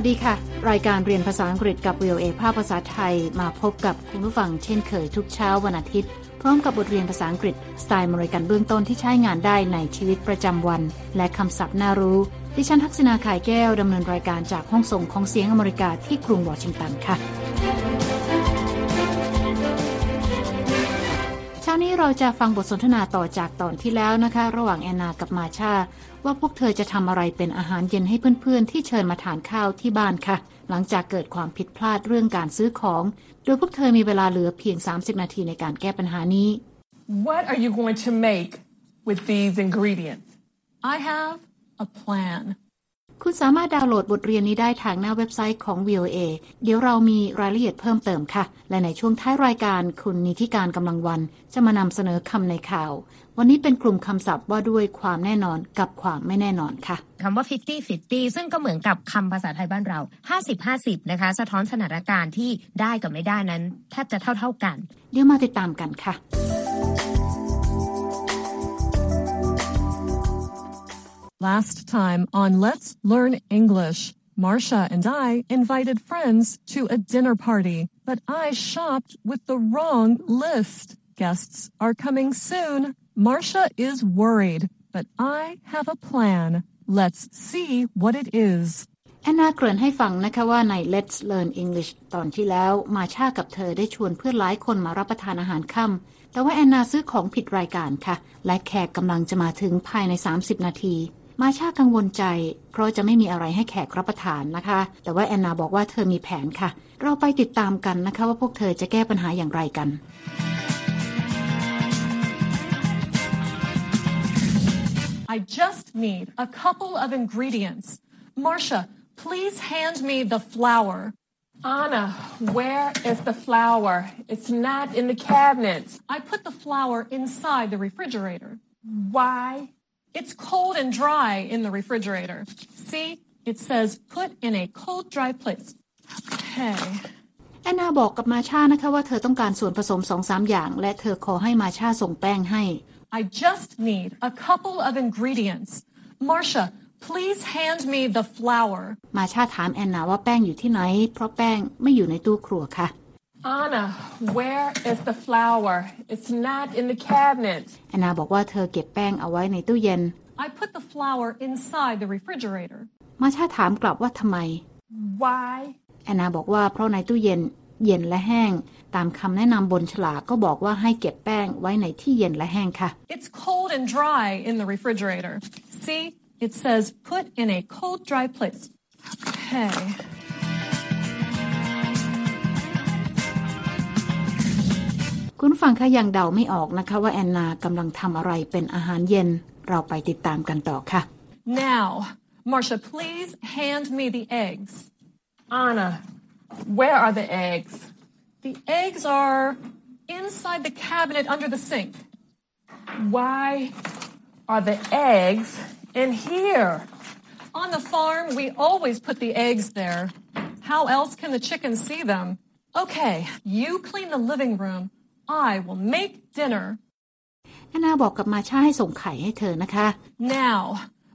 วัสดีค่ะ รายการเรียนภาษาอังกฤษกับ VOA ภาคภาษาไทยมาพบกับคุณผู้ฟังเช่นเคยทุกเช้าวันอาทิตย์ พร้อมกับบทเรียนภาษาอังกฤษสไตล์มรกันเบื้องต้นที่ใช้งานได้ในชีวิตประจำวัน และคำศัพท์น่ารู้ ดิฉันทักษณาขายแก้วดำเนินรายการจากห้องส่งของเสียงอเมริกาที่กรุงวอชิงตันค่ะ เราจะฟังบทสนทนาต่อจากตอนที่แล้วนะคะ ระหว่างแอนนากับมาชา ว่าพวกเธอจะทำอะไรเป็นอาหารเย็นให้เพื่อนๆ ที่เชิญมาทานข้าวที่บ้านค่ะ หลังจากเกิดความผิดพลาดเรื่องการซื้อของ โดยพวกเธอมีเวลาเหลือเพียง 30 นาทีในการแก้ปัญหานี้ What are you going to make with these ingredients? I have a plan. คุณสามารถดาวน์โหลดบทเรียนนี้ได้ทางหน้าเว็บไซต์ของ VOA เดี๋ยวเรามีรายละเอียดเพิ่มเติมค่ะ และในช่วงท้ายรายการคุณนิติการกำลังวัน จะมานำเสนอคำในข่าว วันนี้เป็นกลุ่มคำศัพท์ว่าด้วยความแน่นอนกับความไม่แน่นอนค่ะคำว่า 50 50 ซึ่งก็เหมือนกับคำภาษาไทยบ้านเรา 50 50 นะคะ สะท้อนสถานการณ์ที่ได้กับไม่ได้นั้นแทบจะเท่าๆกัน เดี๋ยวมาติดตามกันค่ะ Last time on Let's Learn English, Marcia and I invited friends to a dinner party, but I shopped with the wrong list. Guests are coming soon. Marcia is worried, but I have a plan. Let's see what it is. แอนนาเกริ่นให้ฟังนะคะว่าใน Let's Learn English ตอนที่แล้วมาชากับเธอได้ชวนเพื่อนหลายคนมารับประทานอาหารค่ำแต่ว่าแอนนาซื้อของผิดรายการค่ะ และแขกกำลังจะมาถึงภายใน 30 นาที มาชากังวลใจ เพราะจะไม่มีอะไรให้แขกรับประทานนะคะ แต่ว่าแอนนาบอกว่าเธอมีแผนค่ะ เราไปติดตามกันนะคะ ว่าพวกเธอจะแก้ปัญหาอย่างไรกัน I just need a couple of ingredients. Marcia, please hand me the flour. Anna, where is the flour? It's not in the cabinet. I put the flour inside the refrigerator. Why? It's cold and dry in the refrigerator. See, it says put in a cold, dry place. Okay. แอนนาบอกกับมาชานะคะว่าเธอต้องการส่วนผสมสองสามอย่าง และเธอขอให้มาชาส่งแป้งให้ I just need a couple of ingredients. Marcia, please hand me the flour. มาชาถามแอนนาว่าแป้งอยู่ที่ไหน เพราะแป้งไม่อยู่ในตู้ครัวค่ะ Anna, where is the flour? It's not in the cabinet. แอนนาบอกว่าเธอเก็บแป้งเอาไว้ในตู้เย็น I put the flour inside the refrigerator. มาชาถามกลับว่าทำไม Why? แอนนาบอกว่าเพราะในตู้เย็นเย็นและแห้ง ตามคำแนะนำบนฉลากก็บอกว่าให้เก็บแป้งไว้ในที่เย็นและแห้งค่ะ It's cold and dry in the refrigerator. See, it says put in a cold, dry place. Okay. คุณฟังคะยังเดาไม่ออกนะคะว่าแอนนากำลังทำอะไรเป็นอาหารเย็น เราไปติดตามกันต่อค่ะ Now, Marcia, please hand me the eggs. Anna, where are the eggs? The eggs are inside the cabinet under the sink. Why are the eggs in here? On the farm, we always put the eggs there. How else can the chickens see them? Okay, you clean the living room. I will make dinner. แอนนาบอกกับมาชาให้ส่งไข่ให้เธอนะคะ Now,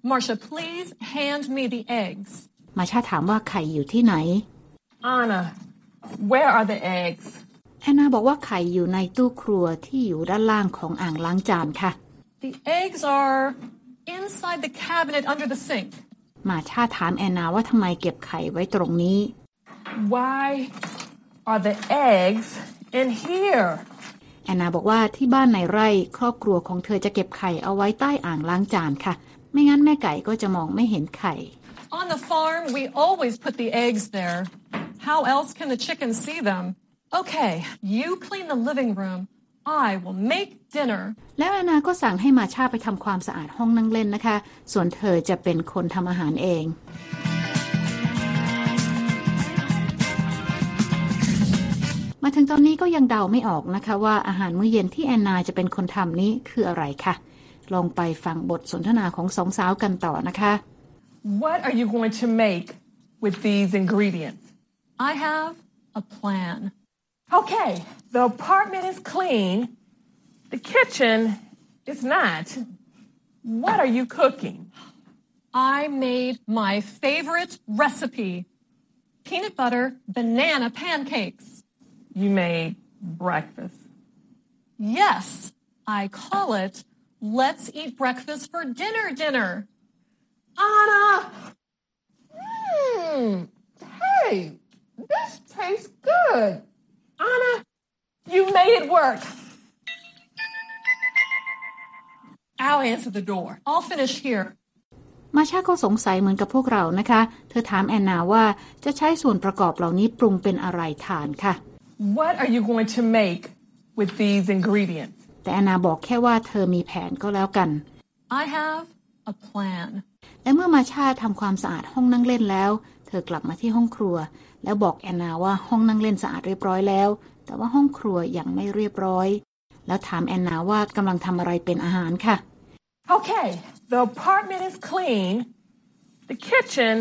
Marcia, please hand me the eggs. มาชาถามว่าไข่อยู่ที่ไหน Anna, where are the eggs? แอนนาบอกว่าไข่อยู่ในตู้ครัวที่อยู่ด้านล่างของอ่างล้างจานค่ะ The eggs are inside the cabinet under the sink. มาชาถามแอนนาว่าทำไมเก็บไข่ไว้ตรงนี้ Why are the eggs in here? แอนนาบอกว่าที่บ้านในไร่ครอบครัวของเธอจะเก็บไข่เอาไว้ใต้อ่างล้างจานค่ะ ไม่งั้นแม่ไก่ก็จะมองไม่เห็นไข่ On the farm, we always put the eggs there. How else can the chickens see them? Okay, you clean the living room. I will make dinner. แล้วแอนนาก็สั่งให้มาชาไปทำความสะอาดห้องนั่งเล่นนะคะ ส่วนเธอจะเป็นคนทำอาหารเอง มาถึงตอนนี้ก็ยังเดาไม่ออกนะคะ ว่าอาหารมื้อเย็นที่แอนนาจะเป็นคนทำนี้คืออะไรคะ่ะ ลองไปฟังบทสนทนาของสองสาวกันต่อนะคะ What are you going to make with these ingredients? I have a plan. Okay, the apartment is clean. The kitchen is not. What are you cooking? I made my favorite recipe peanut butter banana pancakes. You made breakfast. Yes, I call it let's eat breakfast for dinner dinner. Anna! Mmm. Hey, this tastes good. Anna, you made it work. I'll answer the door. I'll finish here. มาชาก็สงสัยเหมือนกับพวกเรานะคะ เธอถามแอนนาว่าจะใช้ส่วนประกอบเหล่านี้ปรุงเป็นอะไรทานค่ะ What are you going to make with these ingredients? แต่แอนนาบอกแค่ว่าเธอมีแผนก็แล้วกัน I have a plan. และเมื่อมาชาทำความสะอาดห้องนั่งเล่นแล้ว เธอกลับมาที่ห้องครัว แล้วบอกแอนนาว่าห้องนั่งเล่นสะอาดเรียบร้อยแล้ว แต่ว่าห้องครัวยังไม่เรียบร้อย แล้วถามแอนนาว่ากำลังทำอะไรเป็นอาหารค่ะ Okay, the apartment is clean. The kitchen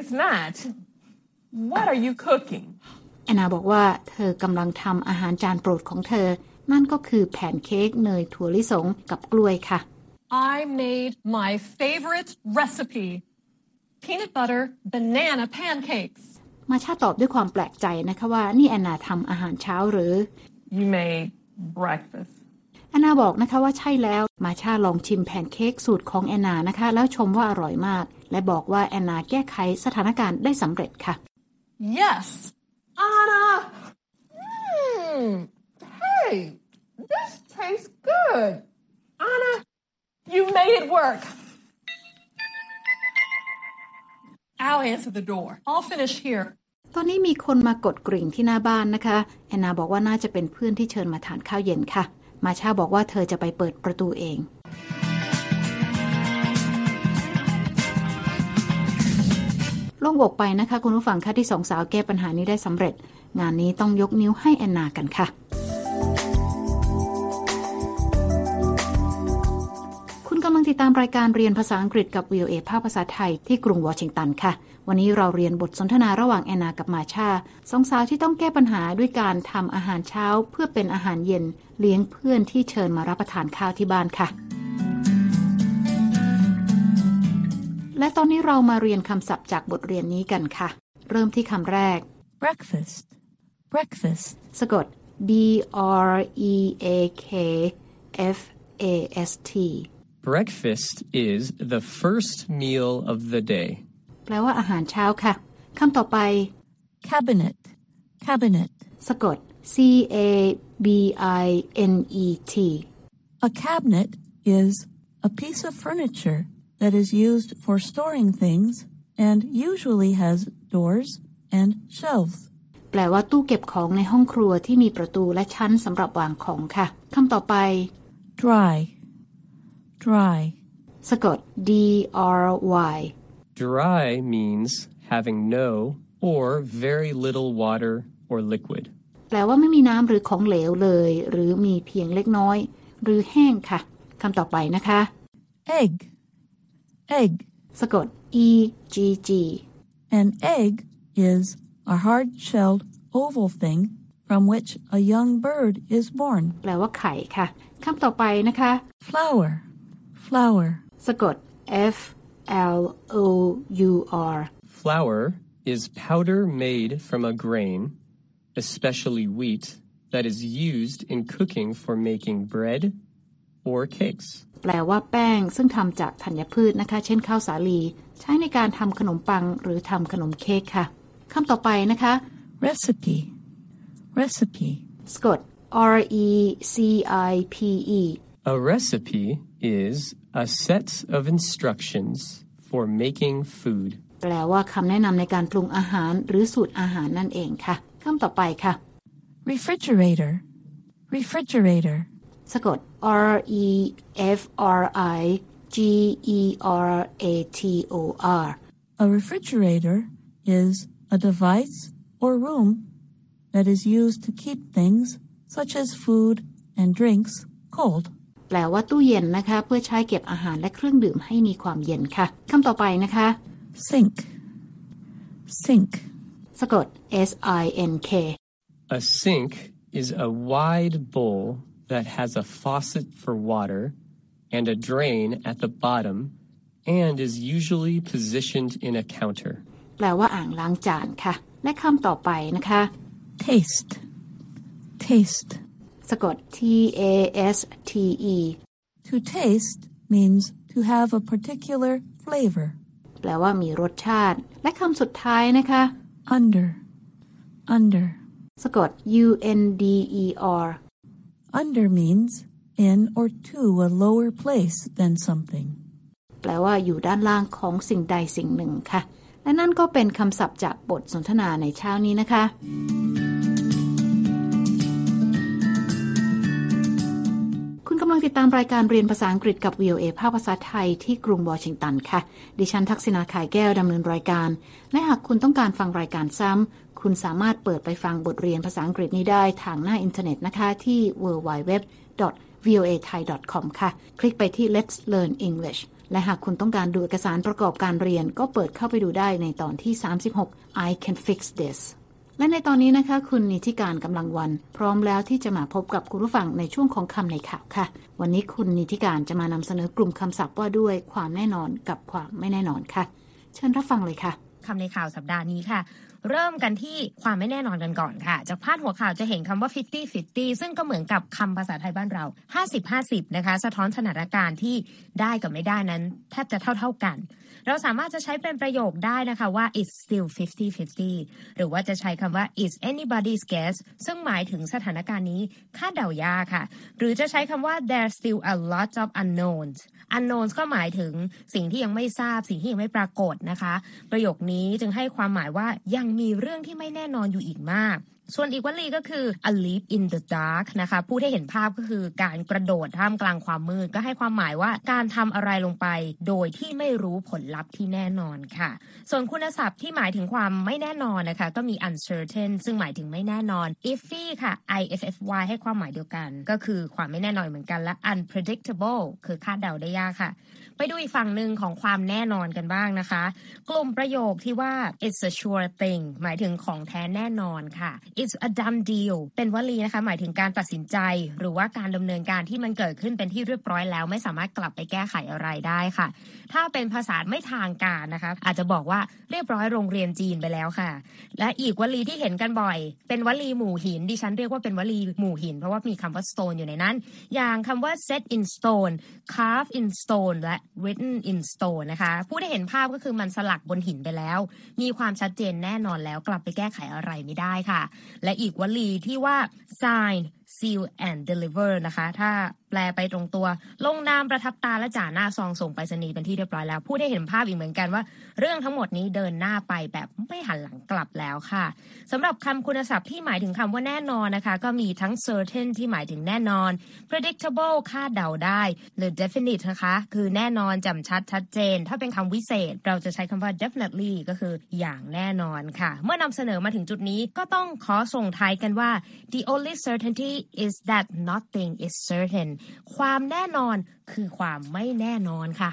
is not. What are you cooking? แอนนาบอกว่าเธอกำลังทำอาหารจานโปรดของเธอ นั่นก็คือแผ่นเค้กเนยถั่วลิสงกับกล้วยค่ะ I made my favorite recipe peanut butter banana pancakes. มาชาตอบด้วยความแปลกใจนะคะว่านี่แอนนาทำอาหารเช้าหรือ You made breakfast. แอนนาบอกนะคะว่าใช่แล้ว มาชาลองชิมแผ่นเค้กสูตรของแอนนานะคะ แล้วชมว่าอร่อยมาก และบอกว่าแอนนาแก้ไขสถานการณ์ได้สำเร็จค่ะ Yes, Anna! mm, Hey, this tastes good. Anna, you made it work. I'll answer the door. I'll finish here. ตอนนี้มีคนมากดกริ่งที่หน้าบ้านนะคะ แอนนาบอกว่าน่าจะเป็นเพื่อนที่เชิญมาทานข้าวเย็นค่ะ มาชาบอกว่าเธอจะไปเปิดประตูเอง ล่งอกไปนะคะคุณผู้ฟังค่ะที่สองสาวแก้ปัญหานี้ได้สำเร็จ งานนี้ต้องยกนิ้วให้แอนนากันค่ะ คุณกำลังติดตามรายการเรียนภาษาอังกฤษกับ VOA ภาคภาษาไทยที่กรุงวอชิงตันค่ะ วันนี้เราเรียนบทสนทนาระหว่างแอนนากับมาชาสองสาวที่ต้องแก้ปัญหาด้วยการทำอาหารเช้า เพื่อเป็นอาหารเย็น เลี้ยงเพื่อนที่เชิญมารับประทานข้าวที่บ้านค่ะ และตอนนี้เรามาเรียนคำศัพท์จากบทเรียนนี้กันค่ะ เริ่มที่คำแรก breakfast, breakfast, สะกด B R E A K F A S T Breakfast is the first meal of the day. แปลว่าอาหารเช้าค่ะคำต่อไป cabinet, cabinet. สะกด C A B I N E T A cabinet is a piece of furniture that is used for storing things and usually has doors and shelves. แปลว่าตู้เก็บของในห้องครัวที่มีประตูและชั้นสำหรับวางของค่ะคำต่อไป Dry, dry. สะกด D R Y Dry means having no or very little water or liquid. แปลว่าไม่มีน้ำหรือของเหลวเลย หรือมีเพียงเล็กน้อย หรือแห้งค่ะคำต่อไปนะคะ Egg, egg. สะกด E G G An egg is a hard-shelled oval thing from which a young bird is born. แปลว่าไข่ค่ะคำต่อไปนะคะ Flour, flour. สะกด F L O U R Flour is powder made from a grain, especially wheat, that is used in cooking for making bread or cakes. แปลว่าแป้งซึ่งทำจากธัญพืชนะคะ เช่นข้าวสาลี ใช้ในการทำขนมปังหรือทำขนมเค้กค่ะคำต่อไปนะคะ Recipe, recipe. สะกด R E C I P E A recipe is a set of instructions for making food. แปลว่าคำแนะนำในการปรุงอาหารหรือสูตรอาหารนั่นเองค่ะคำต่อไปค่ะ Refrigerator, refrigerator. สะกด R E F R I G E R A T O R A refrigerator is a device or room that is used to keep things such as food and drinks cold. แปลว่าตู้เย็นนะคะ เพื่อใช้เก็บอาหารและเครื่องดื่มให้มีความเย็นค่ะคำต่อไปนะคะ Sink, sink. สะกด S I N K A sink is a wide bowl that has a faucet for water and a drain at the bottom and is usually positioned in a counter. แปลว่าอ่างล้างจานค่ะ และคำต่อไปนะคะ taste, taste. สะกด T A S T E To taste means to have a particular flavor. แปลว่ามีรสชาติ และคำสุดท้ายนะคะ Under, under. สะกด U N D E R Under means in or to a lower place than something. แปลว่าอยู่ด้านล่างของสิ่งใดสิ่งหนึ่งค่ะ และนั่นก็เป็นคำศัพท์จากบทสนทนาในเช้านี้นะคะ คุณกำลังติดตามรายการเรียนภาษาอังกฤษกับ VOA ภาคภาษาไทยที่กรุงวอชิงตันค่ะ ดิฉันทักษณาขายแก้วดำเนินรายการ และหากคุณต้องการฟังรายการซ้ำ คุณสามารถเปิดไปฟังบทเรียนภาษาอังกฤษนี้ได้ทางหน้าอินเทอร์เน็ตนะคะ ที่ www.voathai.com ค่ะ คลิกไปที่ Let's Learn English และหากคุณต้องการดูเอกสารประกอบการเรียน ก็เปิดเข้าไปดูได้ในตอนที่ 36 I can fix this และในตอนนี้นะคะ คุณนิติการกำลังวัน พร้อมแล้วที่จะมาพบกับคุณผู้ฟังในช่วงของคำในข่าวค่ะ วันนี้คุณนิติการจะมานำเสนอกลุ่มคำศัพท์ว่าด้วยความแน่นอนกับความไม่แน่นอนค่ะ เชิญรับฟังเลยค่ะคำในข่าวสัปดาห์นี้ค่ะ เริ่มกันที่ความไม่แน่นอนกันก่อนค่ะ จากพาดหัวข่าวจะเห็นคำว่า 50 50 ซึ่งก็เหมือนกับคำภาษาไทยบ้านเรา 50 50 นะคะ สะท้อนสถานการณ์ที่ได้กับไม่ได้นั้น แทบจะเท่าๆกัน เราสามารถจะใช้เป็นประโยคได้นะคะว่า it's still 50 50 หรือว่าจะใช้คำว่า it's anybody's guess ซึ่งหมายถึงสถานการณ์นี้คาดเดายากค่ะ หรือจะใช้คำว่า there's still a lot of unknowns unknowns ก็หมายถึงสิ่งที่ยังไม่ทราบสิ่งที่ยังไม่ปรากฏนะคะ ประโยคนี้จึงให้ความหมายว่ายังมีเรื่องที่ไม่แน่นอนอยู่อีกมาก ส่วนอีกวลีก็คือ a leap in the dark นะคะพูดให้เห็นภาพก็คือการกระโดดท่ามกลางความมืด ก็ให้ความหมายว่าการทำอะไรลงไป โดยที่ไม่รู้ผลลัพธ์ที่แน่นอนค่ะ ส่วนคุณศัพท์ที่หมายถึงความไม่แน่นอนนะคะ ก็มี uncertain ซึ่งหมายถึงไม่แน่นอน iffy ค่ะ i f f y ให้ความหมายเดียวกัน ก็คือความไม่แน่นอนเหมือนกันและ unpredictable คือคาดเดาได้ยากค่ะ ไปดูอีกฝั่งหนึ่งของความแน่นอนกันบ้างนะคะ กลุ่มประโยคที่ว่า it's a sure thing หมายถึงของแท้แน่นอนค่ะ it's a done deal เป็นวลีนะคะหมายถึงการตัดสินใจ หรือว่าการดำเนินการที่มันเกิดขึ้นเป็นที่เรียบร้อยแล้วไม่สามารถกลับไปแก้ไขอะไรได้ค่ะ ถ้าเป็นภาษาไม่ทางการนะคะอาจจะบอกว่าเรียบร้อยโรงเรียนจีนไปแล้วค่ะ และอีกวลีที่เห็นกันบ่อย เป็นวลีหมู่หินดิฉันเรียกว่าเป็นวลีหมู่หิน เพราะว่ามีคำว่า stone อยู่ในนั้น อย่างคำว่า set in stone carve in stone และ written in stone นะคะผู้ได้เห็นภาพก็คือมันสลักบนหินไปแล้ว มีความชัดเจนแน่นอนแล้วกลับไปแก้ไขอะไรไม่ได้ค่ะและอีกวลีที่ว่า sign seal and deliver นะคะ ถ้าแปลไปตรงตัว ลงนามประทับตาและจ่าหน้าซองส่งไปรษณีย์เป็นที่เรียบร้อยแล้วผู้ได้เห็นภาพอีกเหมือนกันว่า เรื่องทั้งหมดนี้เดินหน้าไปแบบไม่หันหลังกลับแล้วค่ะสำหรับคำคุณศัพท์ที่หมายถึงคำว่าแน่นอนนะคะ ก็มีทั้ง certain ที่หมายถึงแน่นอน predictable คาดเดาได้ หรือ definite นะคะ คือแน่นอนจำชัดชัดเจน ถ้าเป็นคำวิเศษ เราจะใช้คำว่า definitely ก็คืออย่างแน่นอนค่ะ เมื่อนำเสนอมาถึงจุดนี้ก็ต้องขอส่งท้ายกันว่า the only certainty is that nothing is certain ความแน่นอนคือความไม่แน่นอนค่ะ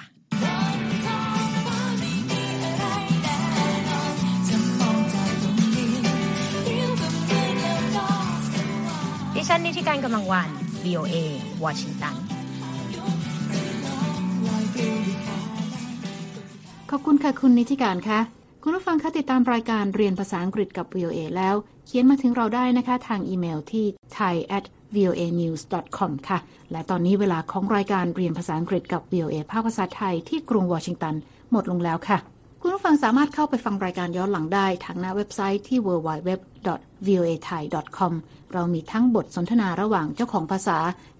ดิฉันนิติการกำลังวัน VOA วอชิงตัน ขอบคุณค่ะ คุณนิติการค่ะ คุณผู้ฟังคะติดตามรายการเรียนภาษาอังกฤษกับ VOA แล้ว เขียนมาถึงเราได้นะคะทางอีเมลที่ thai at voa news com ค่ะ และตอนนี้เวลาของรายการเรียนภาษาอังกฤษกับ VOA ภาคภาษาไทยที่กรุงวอชิงตัน หมดลงแล้วค่ะ คุณผู้ฟังสามารถเข้าไปฟังรายการย้อนหลังได้ทางหน้าเว็บไซต์ที่ www.voathai.com เรามีทั้งบทสนทนาระหว่างเจ้าของภาษา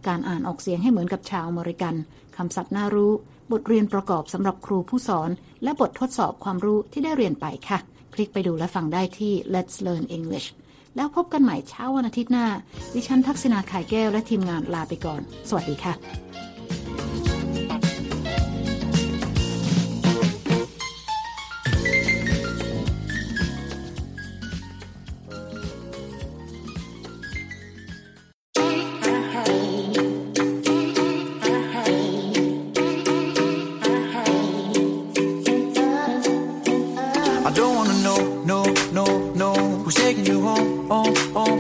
การอ่านออกเสียงให้เหมือนกับชาวอเมริกันคำศัพท์น่ารู้ บทเรียนประกอบสำหรับครูผู้สอน และบททดสอบความรู้ที่ได้เรียนไปค่ะ คลิกไปดูและฟังได้ที่ Let's Learn English แล้วพบกันใหม่เช้าวันอาทิตย์หน้า ดิฉันทักษณาขายแก้วและทีมงานลาไปก่อน สวัสดีค่ะ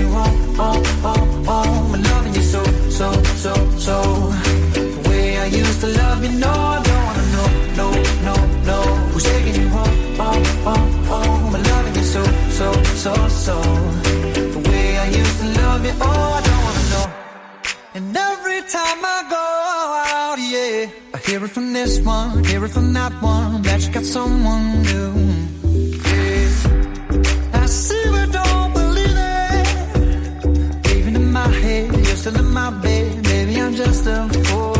you home, home, home, home? I'm loving you so, so, so, so. The way I used to love you, no, I don't wanna know, no, no, no. Who's taking you home, home, home, home? I'm loving you so, so, so, so. The way I used to love you, oh, I don't wanna know. And every time I go out, yeah, I hear it from this one, hear it from that one, that you got someone new. Still in my bed. Maybe I'm just a fool.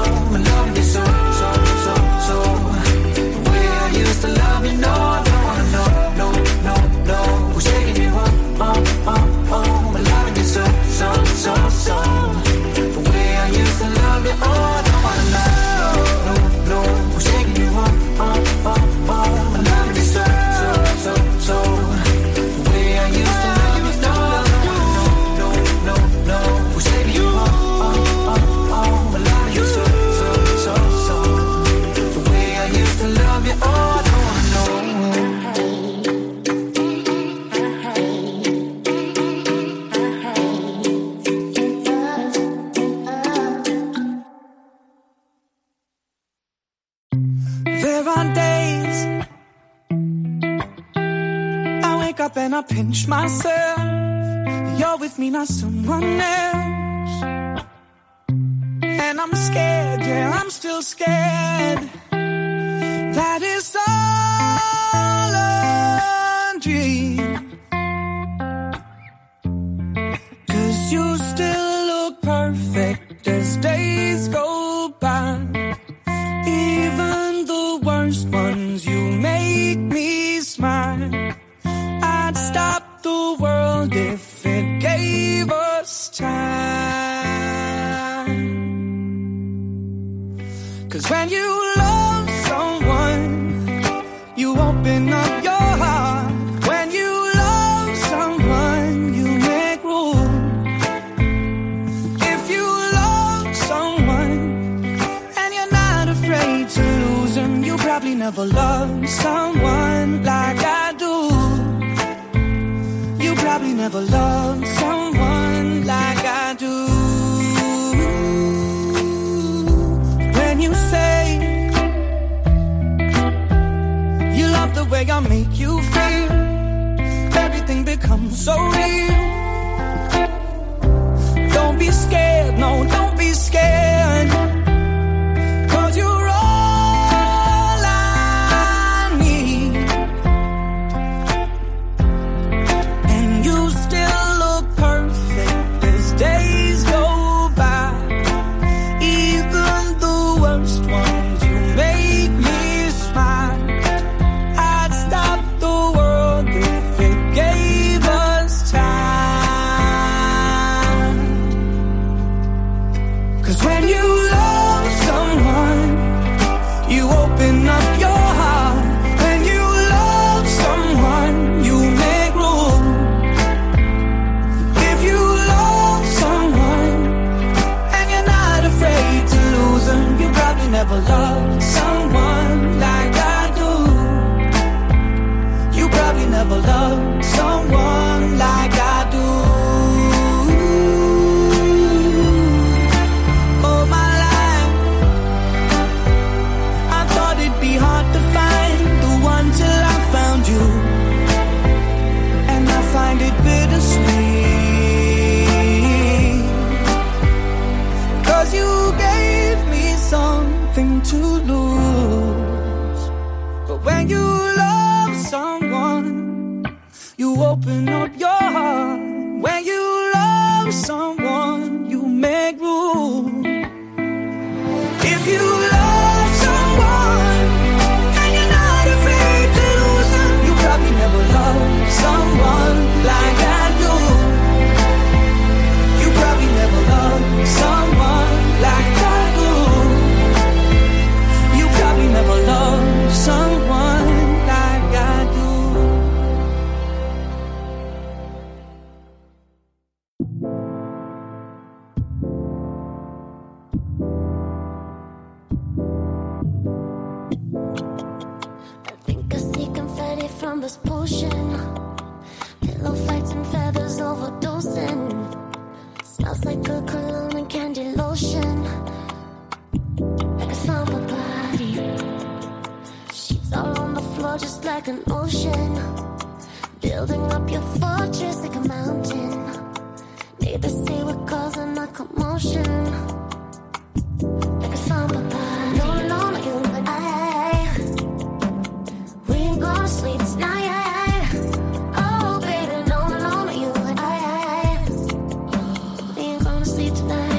Myself. You're with me, not someone else. And I'm scared, yeah, I'm still scared. That is all a dream. Cause you still so real. Sleep tonight.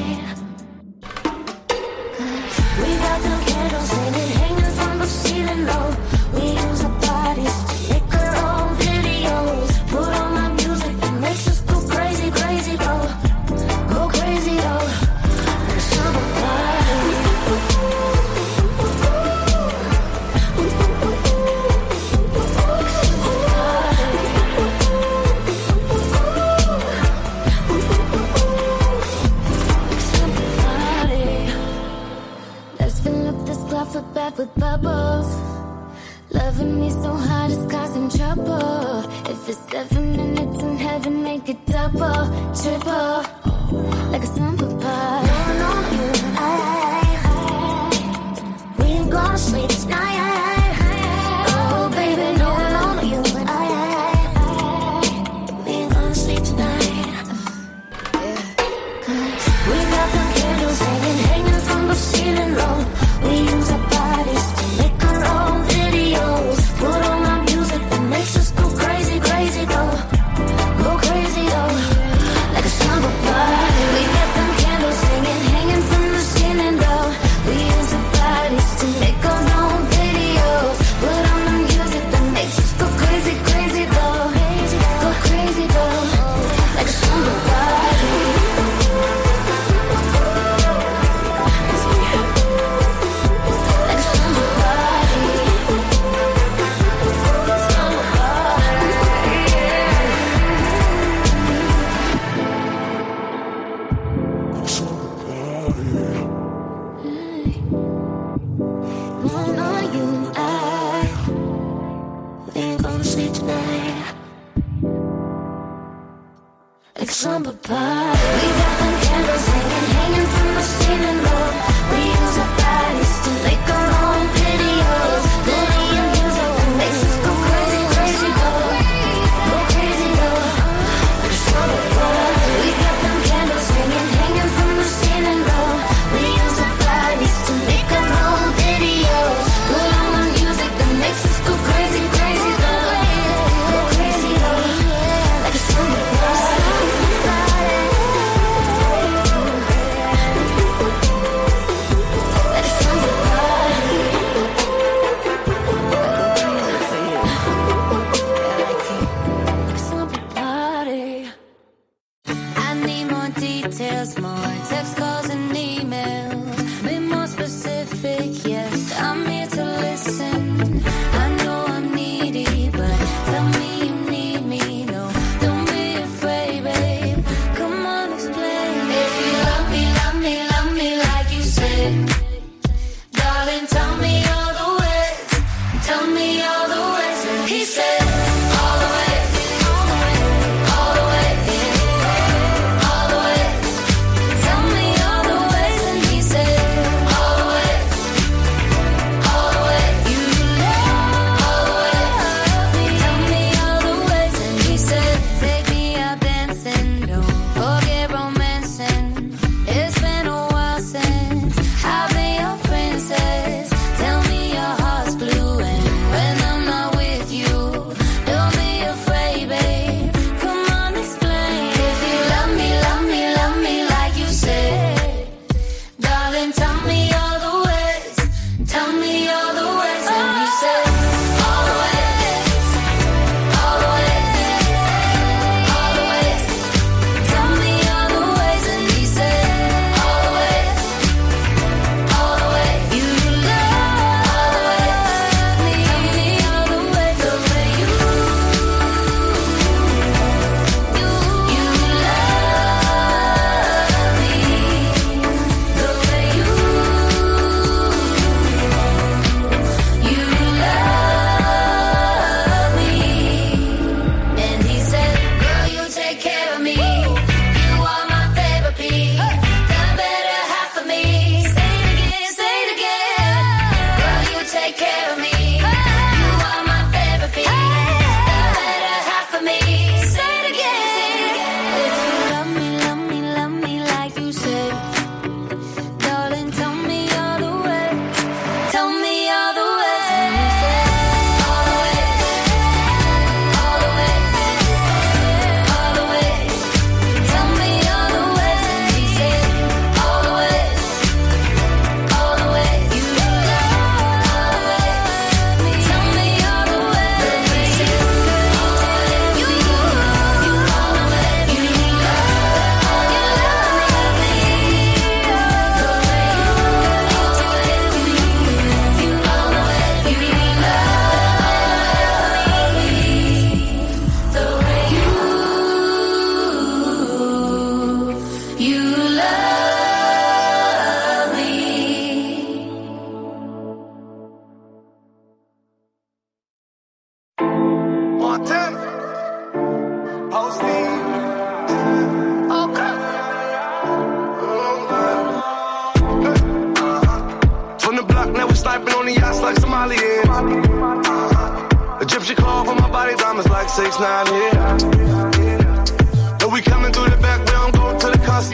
Slumber party. We got them like Somali, yeah. Egyptian cloth on my body, diamonds like six nine yeah. And we coming through the back, we don't go to the cost.